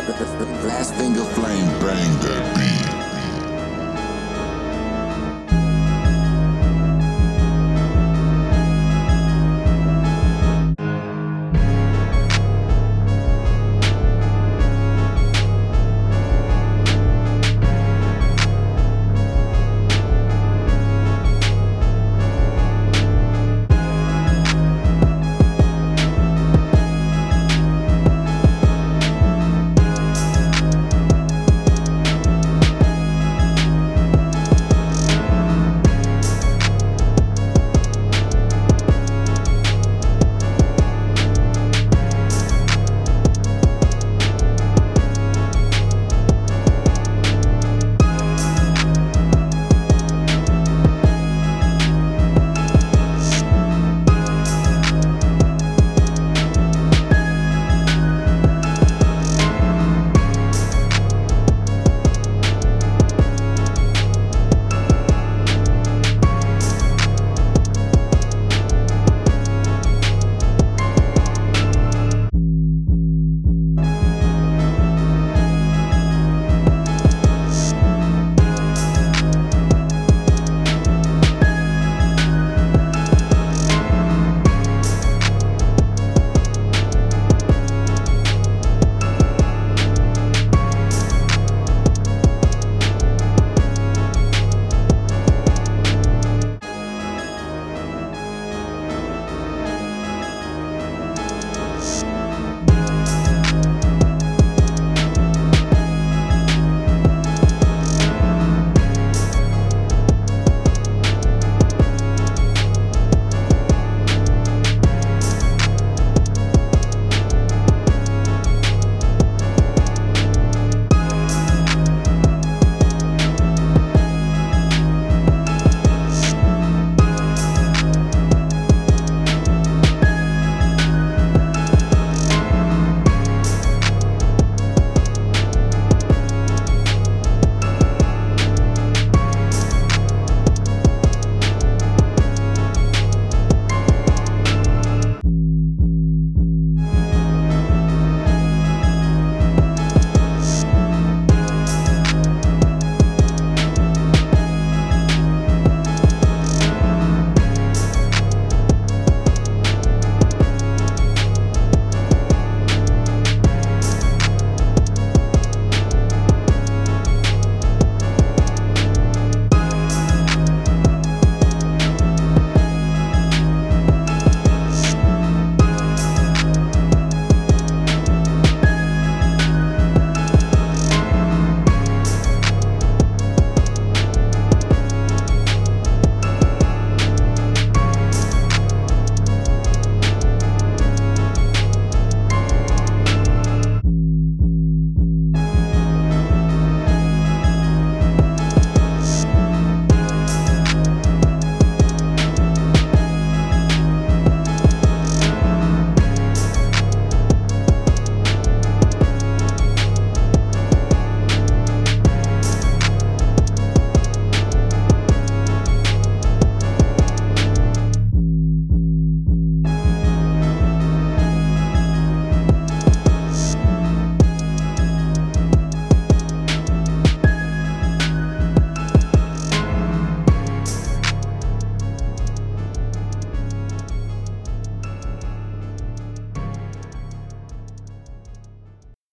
Last finger flame, bang that